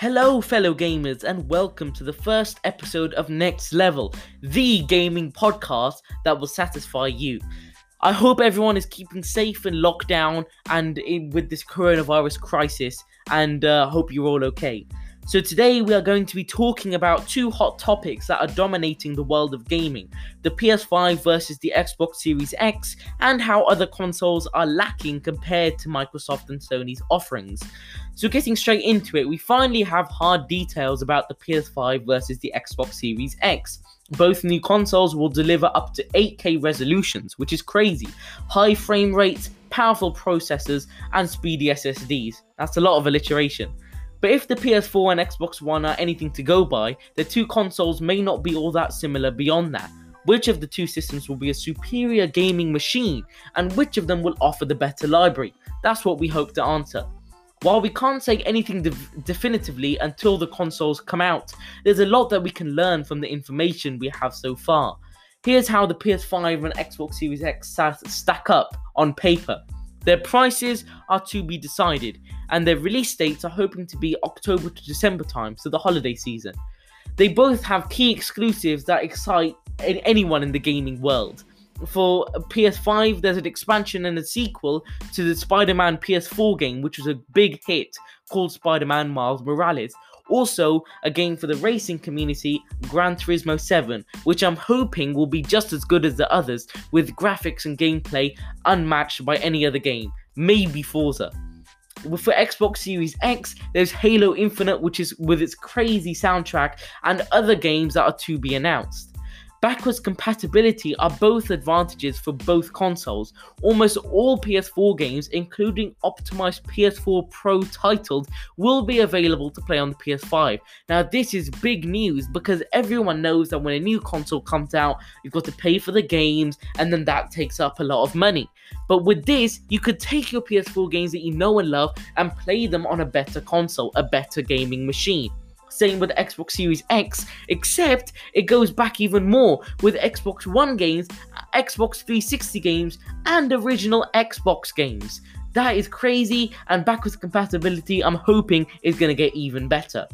Hello, fellow gamers, and welcome to the first episode of Next Level, the gaming podcast that will satisfy you. I hope everyone is keeping safe in lockdown and in, with this coronavirus crisis, and uh, hope you're all okay. So, today we are going to be talking about two hot topics that are dominating the world of gaming the PS5 versus the Xbox Series X, and how other consoles are lacking compared to Microsoft and Sony's offerings. So, getting straight into it, we finally have hard details about the PS5 versus the Xbox Series X. Both new consoles will deliver up to 8K resolutions, which is crazy. High frame rates, powerful processors, and speedy SSDs. That's a lot of alliteration. But if the PS4 and Xbox One are anything to go by, the two consoles may not be all that similar beyond that. Which of the two systems will be a superior gaming machine, and which of them will offer the better library? That's what we hope to answer. While we can't say anything de- definitively until the consoles come out, there's a lot that we can learn from the information we have so far. Here's how the PS5 and Xbox Series X stack up on paper. Their prices are to be decided, and their release dates are hoping to be October to December time, so the holiday season. They both have key exclusives that excite anyone in the gaming world. For PS5, there's an expansion and a sequel to the Spider Man PS4 game, which was a big hit, called Spider Man Miles Morales. Also, a game for the racing community, Gran Turismo 7, which I'm hoping will be just as good as the others, with graphics and gameplay unmatched by any other game, maybe Forza for Xbox Series X, there's Halo Infinite, which is with its crazy soundtrack, and other games that are to be announced. Backwards compatibility are both advantages for both consoles. Almost all PS4 games, including optimized PS4 Pro titles, will be available to play on the PS5. Now, this is big news because everyone knows that when a new console comes out, you've got to pay for the games, and then that takes up a lot of money. But with this, you could take your PS4 games that you know and love and play them on a better console, a better gaming machine. Same with the Xbox Series X, except it goes back even more with Xbox One games, Xbox 360 games, and original Xbox games. That is crazy, and backwards compatibility, I'm hoping, is going to get even better.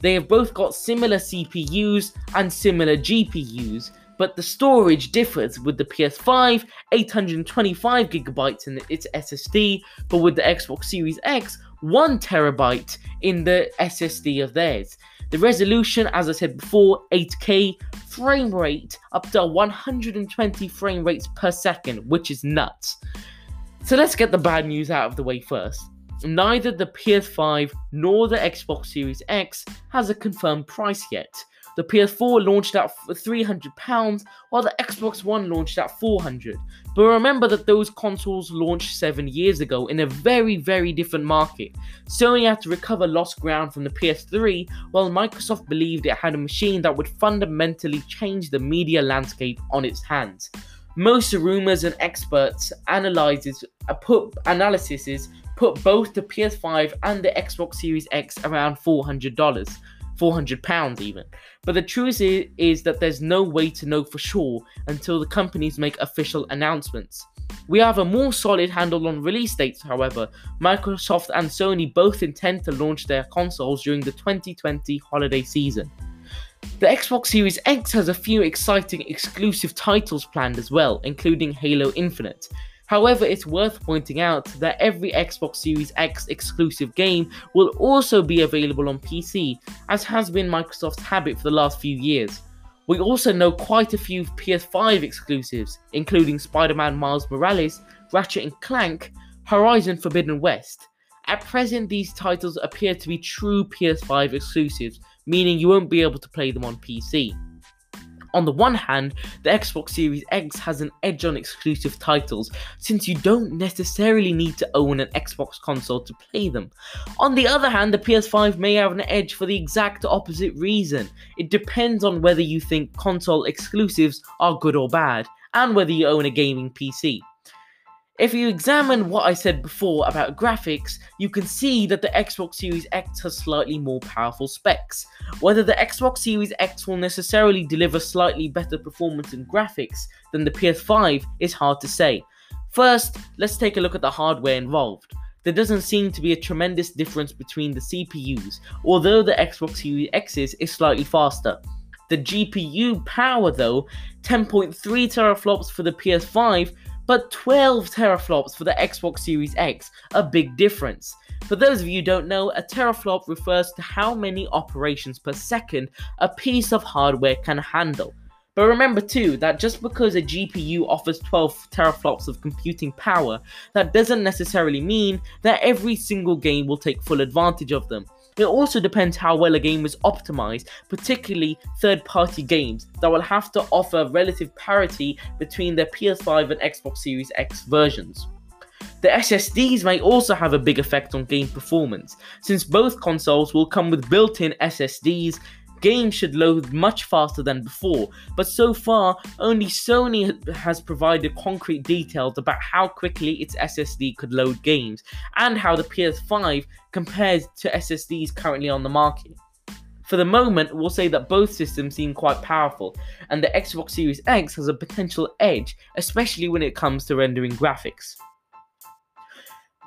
They have both got similar CPUs and similar GPUs, but the storage differs with the PS5, 825 gigabytes in its SSD, but with the Xbox Series X, 1 terabyte in the SSD of theirs. The resolution, as I said before, 8K, frame rate up to 120 frame rates per second, which is nuts. So let's get the bad news out of the way first. Neither the PS5 nor the Xbox Series X has a confirmed price yet. The PS4 launched at £300, while the Xbox One launched at £400. But remember that those consoles launched 7 years ago in a very, very different market. Sony had to recover lost ground from the PS3, while Microsoft believed it had a machine that would fundamentally change the media landscape on its hands. Most rumors and experts analyses uh, put analyses put both the PS5 and the Xbox Series X around $400. 400 pounds even. But the truth is, is that there's no way to know for sure until the companies make official announcements. We have a more solid handle on release dates, however. Microsoft and Sony both intend to launch their consoles during the 2020 holiday season. The Xbox Series X has a few exciting exclusive titles planned as well, including Halo Infinite. However, it's worth pointing out that every Xbox Series X exclusive game will also be available on PC, as has been Microsoft's habit for the last few years. We also know quite a few PS5 exclusives, including Spider Man Miles Morales, Ratchet and Clank, Horizon Forbidden West. At present, these titles appear to be true PS5 exclusives, meaning you won't be able to play them on PC. On the one hand, the Xbox Series X has an edge on exclusive titles, since you don't necessarily need to own an Xbox console to play them. On the other hand, the PS5 may have an edge for the exact opposite reason. It depends on whether you think console exclusives are good or bad, and whether you own a gaming PC. If you examine what I said before about graphics, you can see that the Xbox Series X has slightly more powerful specs. Whether the Xbox Series X will necessarily deliver slightly better performance in graphics than the PS5 is hard to say. First, let's take a look at the hardware involved. there doesn't seem to be a tremendous difference between the CPUs, although the Xbox Series X's is slightly faster. The GPU power, though, 10.3 teraflops for the PS5, but 12 teraflops for the Xbox Series X, a big difference. For those of you who don't know, a teraflop refers to how many operations per second a piece of hardware can handle. But remember too that just because a GPU offers 12 teraflops of computing power, that doesn't necessarily mean that every single game will take full advantage of them. It also depends how well a game is optimized, particularly third party games that will have to offer relative parity between their PS5 and Xbox Series X versions. The SSDs may also have a big effect on game performance, since both consoles will come with built in SSDs games should load much faster than before, but so far, only Sony has provided concrete details about how quickly its SSD could load games, and how the PS5 compares to SSDs currently on the market. For the moment, we'll say that both systems seem quite powerful, and the Xbox Series X has a potential edge, especially when it comes to rendering graphics.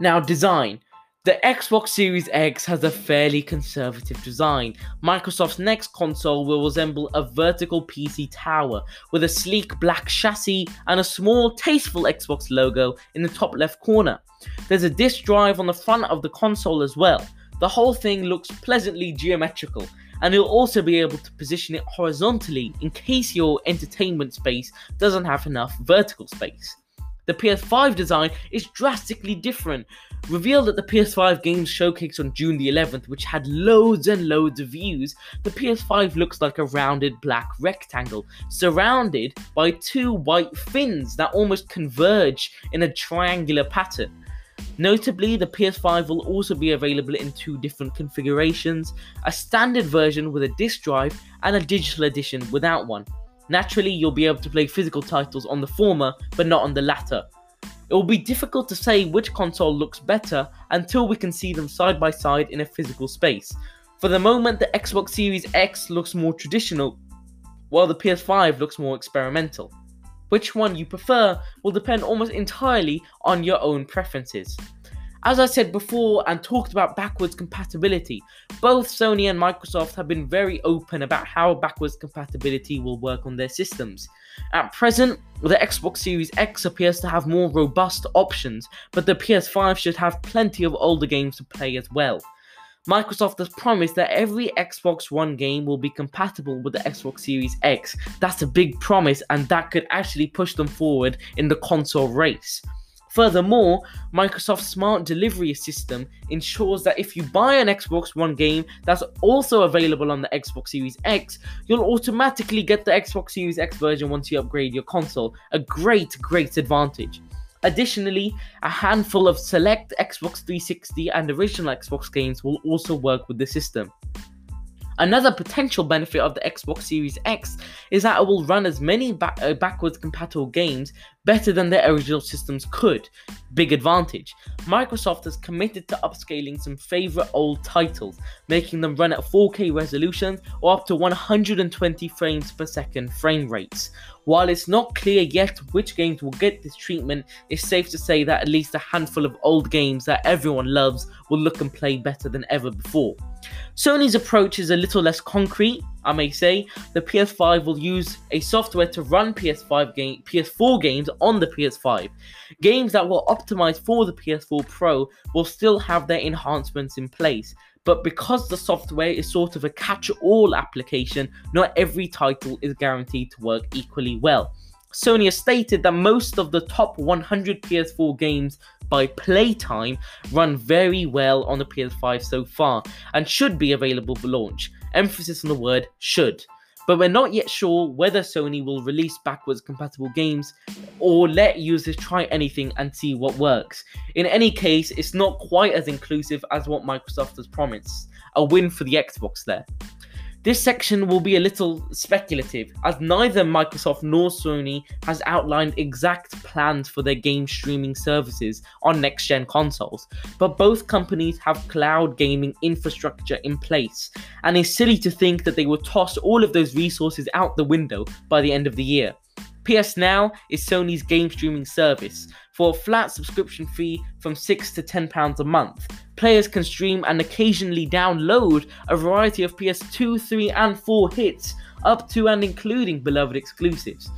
Now, design. The Xbox Series X has a fairly conservative design. Microsoft's next console will resemble a vertical PC tower with a sleek black chassis and a small, tasteful Xbox logo in the top left corner. There's a disk drive on the front of the console as well. The whole thing looks pleasantly geometrical, and you'll also be able to position it horizontally in case your entertainment space doesn't have enough vertical space. The PS5 design is drastically different. Revealed at the PS5 Games Showcase on June the 11th, which had loads and loads of views, the PS5 looks like a rounded black rectangle, surrounded by two white fins that almost converge in a triangular pattern. Notably, the PS5 will also be available in two different configurations a standard version with a disc drive and a digital edition without one. Naturally, you'll be able to play physical titles on the former, but not on the latter. It will be difficult to say which console looks better until we can see them side by side in a physical space. For the moment, the Xbox Series X looks more traditional, while the PS5 looks more experimental. Which one you prefer will depend almost entirely on your own preferences. As I said before and talked about backwards compatibility, both Sony and Microsoft have been very open about how backwards compatibility will work on their systems. At present, the Xbox Series X appears to have more robust options, but the PS5 should have plenty of older games to play as well. Microsoft has promised that every Xbox One game will be compatible with the Xbox Series X. That's a big promise, and that could actually push them forward in the console race. Furthermore, Microsoft's smart delivery system ensures that if you buy an Xbox One game that's also available on the Xbox Series X, you'll automatically get the Xbox Series X version once you upgrade your console. A great, great advantage. Additionally, a handful of select Xbox 360 and original Xbox games will also work with the system. Another potential benefit of the Xbox Series X is that it will run as many uh, backwards compatible games better than their original systems could. Big advantage. Microsoft has committed to upscaling some favorite old titles, making them run at 4K resolutions or up to 120 frames per second frame rates. While it's not clear yet which games will get this treatment, it's safe to say that at least a handful of old games that everyone loves will look and play better than ever before. Sony's approach is a little less concrete, I may say. The PS5 will use a software to run PS5 game, PS4 games on the PS5. Games that were optimized for the PS4 Pro will still have their enhancements in place. But because the software is sort of a catch all application, not every title is guaranteed to work equally well. Sony has stated that most of the top 100 PS4 games by playtime run very well on the PS5 so far and should be available for launch. Emphasis on the word should. But we're not yet sure whether Sony will release backwards compatible games or let users try anything and see what works. In any case, it's not quite as inclusive as what Microsoft has promised. A win for the Xbox there. This section will be a little speculative, as neither Microsoft nor Sony has outlined exact plans for their game streaming services on next gen consoles, but both companies have cloud gaming infrastructure in place, and it's silly to think that they will toss all of those resources out the window by the end of the year. PS Now is Sony's game streaming service. For a flat subscription fee from 6 to 10 pounds a month, players can stream and occasionally download a variety of PS2, 3, and 4 hits, up to and including beloved exclusives.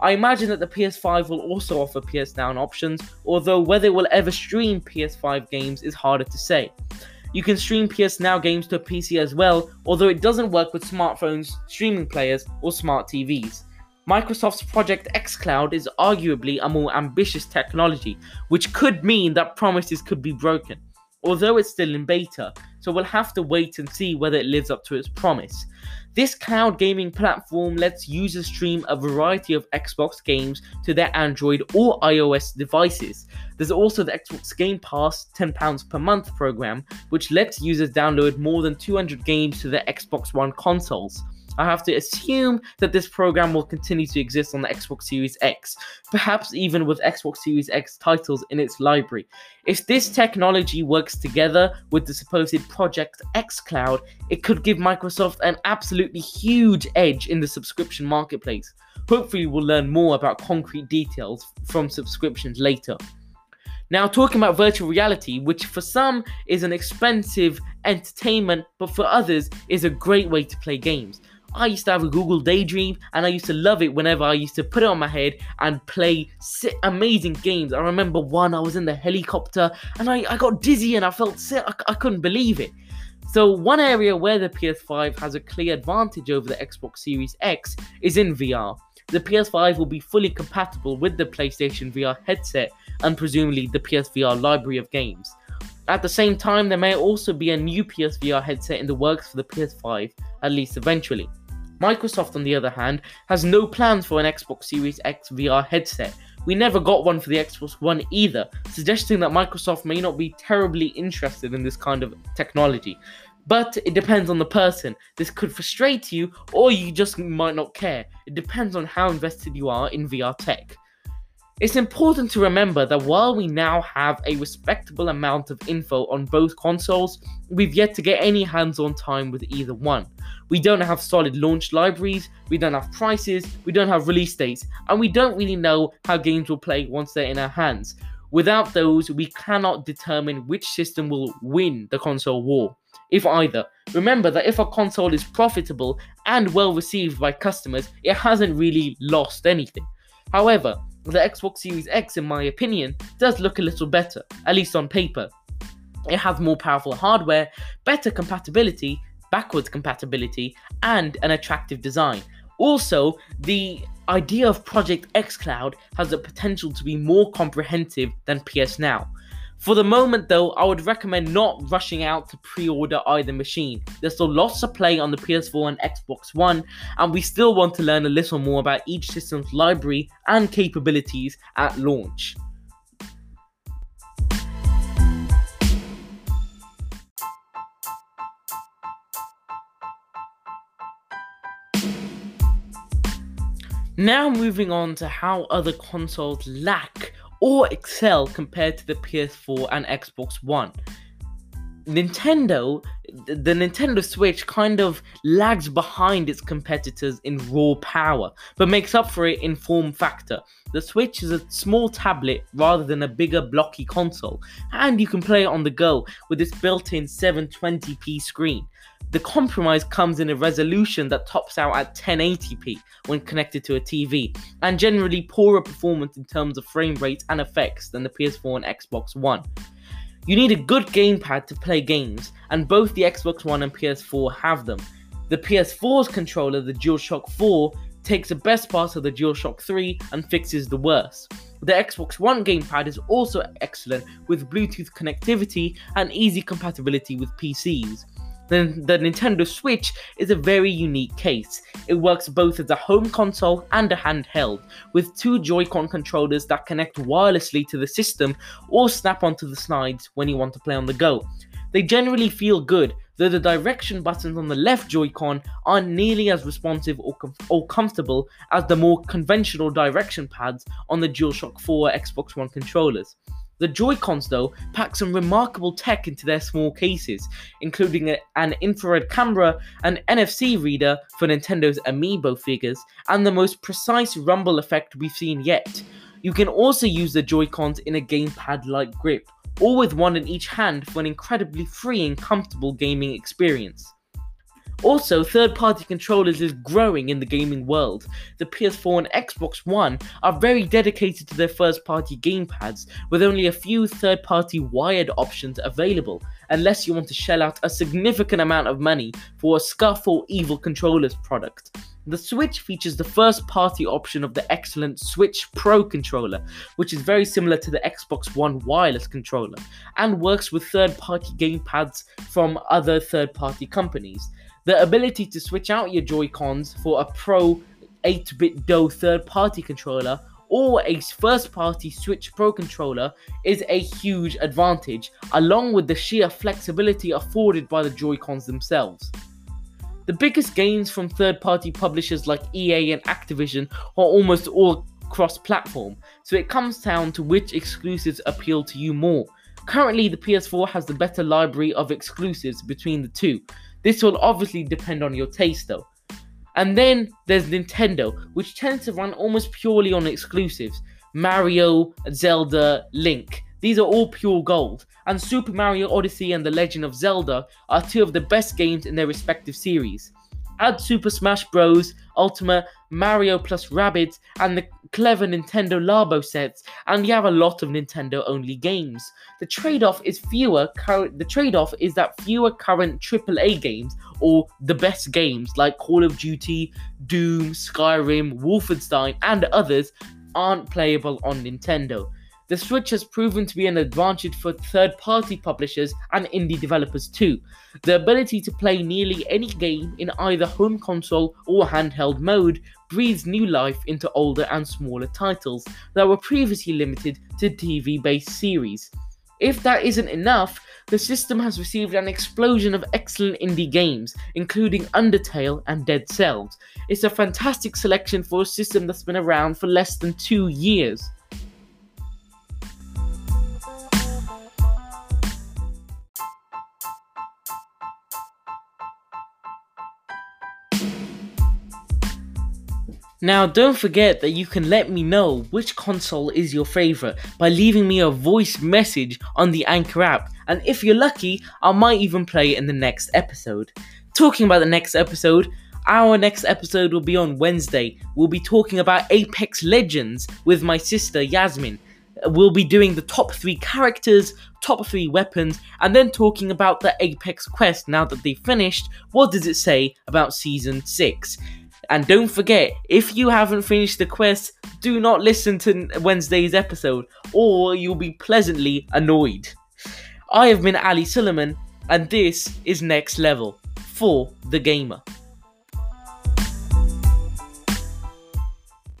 I imagine that the PS5 will also offer PS Now options, although whether it will ever stream PS5 games is harder to say. You can stream PS Now games to a PC as well, although it doesn't work with smartphones, streaming players, or smart TVs. Microsoft's Project xCloud is arguably a more ambitious technology, which could mean that promises could be broken, although it's still in beta, so we'll have to wait and see whether it lives up to its promise. This cloud gaming platform lets users stream a variety of Xbox games to their Android or iOS devices. There's also the Xbox Game Pass £10 per month program, which lets users download more than 200 games to their Xbox One consoles. I have to assume that this program will continue to exist on the Xbox Series X, perhaps even with Xbox Series X titles in its library. If this technology works together with the supposed Project xCloud, it could give Microsoft an absolutely huge edge in the subscription marketplace. Hopefully, we'll learn more about concrete details from subscriptions later. Now, talking about virtual reality, which for some is an expensive entertainment, but for others is a great way to play games. I used to have a Google Daydream and I used to love it whenever I used to put it on my head and play amazing games. I remember one, I was in the helicopter and I, I got dizzy and I felt sick. I, I couldn't believe it. So, one area where the PS5 has a clear advantage over the Xbox Series X is in VR. The PS5 will be fully compatible with the PlayStation VR headset and presumably the PSVR library of games. At the same time, there may also be a new PSVR headset in the works for the PS5, at least eventually. Microsoft, on the other hand, has no plans for an Xbox Series X VR headset. We never got one for the Xbox One either, suggesting that Microsoft may not be terribly interested in this kind of technology. But it depends on the person. This could frustrate you, or you just might not care. It depends on how invested you are in VR tech. It's important to remember that while we now have a respectable amount of info on both consoles, we've yet to get any hands on time with either one. We don't have solid launch libraries, we don't have prices, we don't have release dates, and we don't really know how games will play once they're in our hands. Without those, we cannot determine which system will win the console war, if either. Remember that if a console is profitable and well received by customers, it hasn't really lost anything. However, the Xbox Series X, in my opinion, does look a little better, at least on paper. It has more powerful hardware, better compatibility, backwards compatibility, and an attractive design. Also, the idea of Project xCloud has the potential to be more comprehensive than PS Now. For the moment, though, I would recommend not rushing out to pre order either machine. There's still lots to play on the PS4 and Xbox One, and we still want to learn a little more about each system's library and capabilities at launch. Now, moving on to how other consoles lack or excel compared to the PS4 and Xbox One. Nintendo, the Nintendo Switch kind of lags behind its competitors in raw power, but makes up for it in form factor. The Switch is a small tablet rather than a bigger blocky console, and you can play it on the go with its built in 720p screen. The compromise comes in a resolution that tops out at 1080p when connected to a TV, and generally poorer performance in terms of frame rate and effects than the PS4 and Xbox One. You need a good gamepad to play games, and both the Xbox One and PS4 have them. The PS4's controller, the DualShock 4, takes the best parts of the DualShock 3 and fixes the worst. The Xbox One gamepad is also excellent with Bluetooth connectivity and easy compatibility with PCs. Then the Nintendo Switch is a very unique case. It works both as a home console and a handheld, with two Joy-Con controllers that connect wirelessly to the system or snap onto the slides when you want to play on the go. They generally feel good, though the direction buttons on the left Joy-Con aren't nearly as responsive or, com- or comfortable as the more conventional direction pads on the DualShock 4 Xbox One controllers. The Joy-Cons, though, pack some remarkable tech into their small cases, including a, an infrared camera, an NFC reader for Nintendo's Amiibo figures, and the most precise rumble effect we've seen yet. You can also use the Joy-Cons in a gamepad-like grip, all with one in each hand for an incredibly free and comfortable gaming experience. Also, third party controllers is growing in the gaming world. The PS4 and Xbox One are very dedicated to their first party gamepads, with only a few third party wired options available, unless you want to shell out a significant amount of money for a SCUF or Evil Controllers product. The Switch features the first party option of the excellent Switch Pro controller, which is very similar to the Xbox One wireless controller, and works with third party gamepads from other third party companies. The ability to switch out your Joy-Cons for a Pro 8BitDo third-party controller or a first-party Switch Pro controller is a huge advantage, along with the sheer flexibility afforded by the Joy-Cons themselves. The biggest gains from third-party publishers like EA and Activision are almost all cross-platform, so it comes down to which exclusives appeal to you more. Currently, the PS4 has the better library of exclusives between the two, this will obviously depend on your taste though. And then there's Nintendo, which tends to run almost purely on exclusives Mario, Zelda, Link. These are all pure gold, and Super Mario Odyssey and The Legend of Zelda are two of the best games in their respective series. Add Super Smash Bros. Ultimate, Mario plus Rabbids, and the clever Nintendo Labo sets, and you have a lot of Nintendo only games. The trade-off is fewer current the trade-off is that fewer current AAA games or the best games like Call of Duty, Doom, Skyrim, Wolfenstein, and others aren't playable on Nintendo. The Switch has proven to be an advantage for third party publishers and indie developers too. The ability to play nearly any game in either home console or handheld mode breathes new life into older and smaller titles that were previously limited to TV based series. If that isn't enough, the system has received an explosion of excellent indie games, including Undertale and Dead Cells. It's a fantastic selection for a system that's been around for less than two years. Now, don't forget that you can let me know which console is your favorite by leaving me a voice message on the Anchor app, and if you're lucky, I might even play it in the next episode. Talking about the next episode, our next episode will be on Wednesday. We'll be talking about Apex Legends with my sister Yasmin. We'll be doing the top three characters, top three weapons, and then talking about the Apex quest now that they've finished. What does it say about Season 6? And don't forget, if you haven't finished the quest, do not listen to Wednesday's episode, or you'll be pleasantly annoyed. I have been Ali Suleman, and this is Next Level for the Gamer.